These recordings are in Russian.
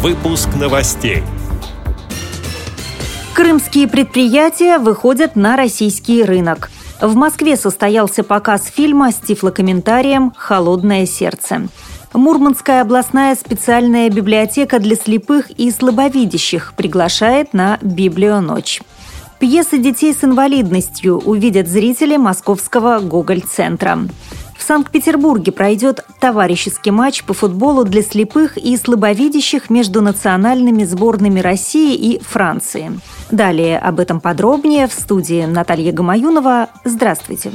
Выпуск новостей. Крымские предприятия выходят на российский рынок. В Москве состоялся показ фильма с тифлокомментарием «Холодное сердце». Мурманская областная специальная библиотека для слепых и слабовидящих приглашает на «Библионочь». Пьесы детей с инвалидностью увидят зрители Московского Гоголь-центра. Санкт-Петербурге пройдет товарищеский матч по футболу для слепых и слабовидящих между национальными сборными России и Франции. Далее об этом подробнее в студии Наталья Гамаюнова. Здравствуйте.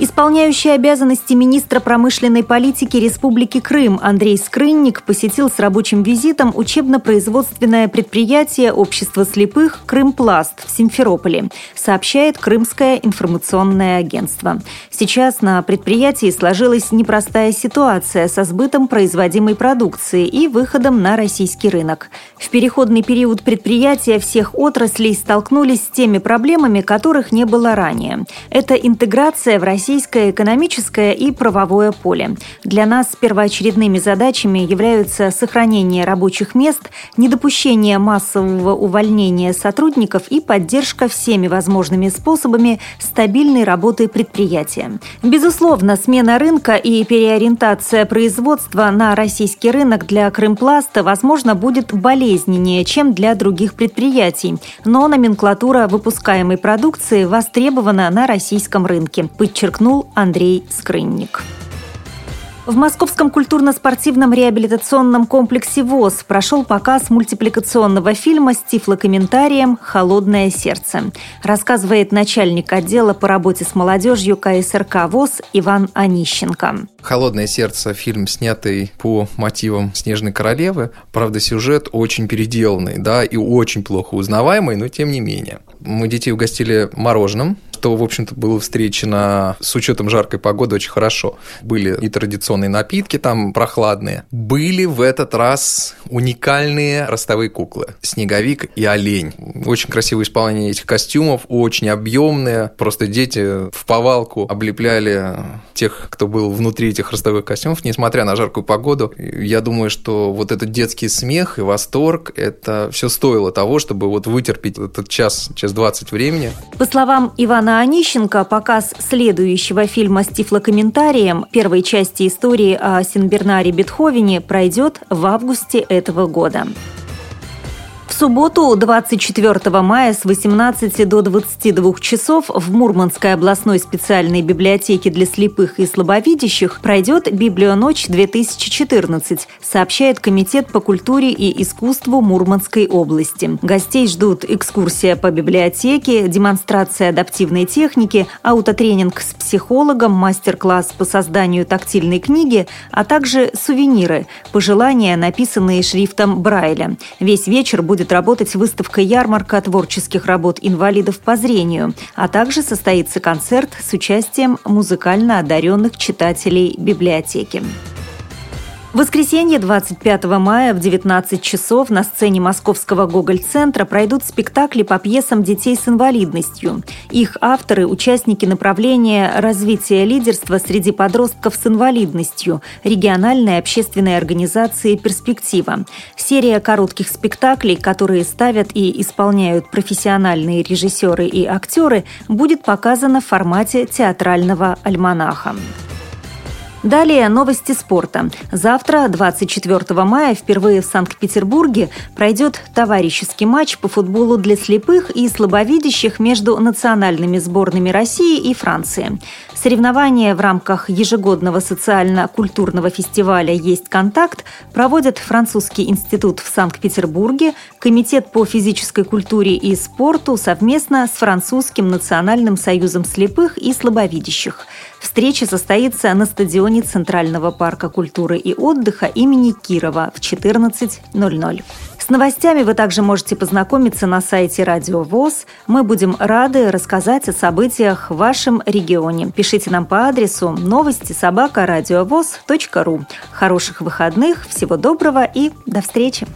Исполняющий обязанности министра промышленной политики Республики Крым Андрей Скрынник посетил с рабочим визитом учебно-производственное предприятие Общества слепых «Крымпласт» в Симферополе, сообщает Крымское информационное агентство. Сейчас на предприятии сложилась непростая ситуация со сбытом производимой продукции и выходом на российский рынок. В переходный период предприятия всех отраслей столкнулись с теми проблемами, которых не было ранее. Это интеграция в Россию российское экономическое и правовое поле. Для нас первоочередными задачами являются сохранение рабочих мест, недопущение массового увольнения сотрудников и поддержка всеми возможными способами стабильной работы предприятия. Безусловно, смена рынка и переориентация производства на российский рынок для Крымпласта, возможно, будет болезненнее, чем для других предприятий, но номенклатура выпускаемой продукции востребована на российском рынке, подчеркнул подчеркнул Андрей Скрынник. В Московском культурно-спортивном реабилитационном комплексе ВОЗ прошел показ мультипликационного фильма с тифлокомментарием «Холодное сердце», рассказывает начальник отдела по работе с молодежью КСРК ВОЗ Иван Онищенко. «Холодное сердце» – фильм, снятый по мотивам «Снежной королевы». Правда, сюжет очень переделанный, да, и очень плохо узнаваемый, но тем не менее. Мы детей угостили мороженым, что, в общем-то, было встречено с учетом жаркой погоды очень хорошо. Были и традиционные напитки там прохладные. Были в этот раз уникальные ростовые куклы. Снеговик и олень. Очень красивое исполнение этих костюмов, очень объемные. Просто дети в повалку облепляли тех, кто был внутри этих ростовых костюмов, несмотря на жаркую погоду. Я думаю, что вот этот детский смех и восторг, это все стоило того, чтобы вот вытерпеть этот час, час двадцать времени. По словам Ивана Ивана Онищенко. Показ следующего фильма с тифлокомментарием первой части истории о Синбернаре Бетховене пройдет в августе этого года субботу, 24 мая с 18 до 22 часов в Мурманской областной специальной библиотеке для слепых и слабовидящих пройдет «Библионочь-2014», сообщает Комитет по культуре и искусству Мурманской области. Гостей ждут экскурсия по библиотеке, демонстрация адаптивной техники, аутотренинг с психологом, мастер-класс по созданию тактильной книги, а также сувениры, пожелания, написанные шрифтом Брайля. Весь вечер будет будет работать выставка-ярмарка творческих работ инвалидов по зрению, а также состоится концерт с участием музыкально одаренных читателей библиотеки. В воскресенье 25 мая в 19 часов на сцене Московского Гоголь-центра пройдут спектакли по пьесам детей с инвалидностью. Их авторы – участники направления развития лидерства среди подростков с инвалидностью региональной общественной организации «Перспектива». Серия коротких спектаклей, которые ставят и исполняют профессиональные режиссеры и актеры, будет показана в формате театрального альманаха. Далее новости спорта. Завтра, 24 мая, впервые в Санкт-Петербурге пройдет товарищеский матч по футболу для слепых и слабовидящих между национальными сборными России и Франции. Соревнования в рамках ежегодного социально-культурного фестиваля «Есть контакт» проводят Французский институт в Санкт-Петербурге, Комитет по физической культуре и спорту совместно с Французским национальным союзом слепых и слабовидящих. Встреча состоится на стадионе Центрального парка культуры и отдыха имени Кирова в 14.00. С новостями вы также можете познакомиться на сайте Радио ВОЗ. Мы будем рады рассказать о событиях в вашем регионе. Пишите нам по адресу новости собака ру. Хороших выходных, всего доброго и до встречи!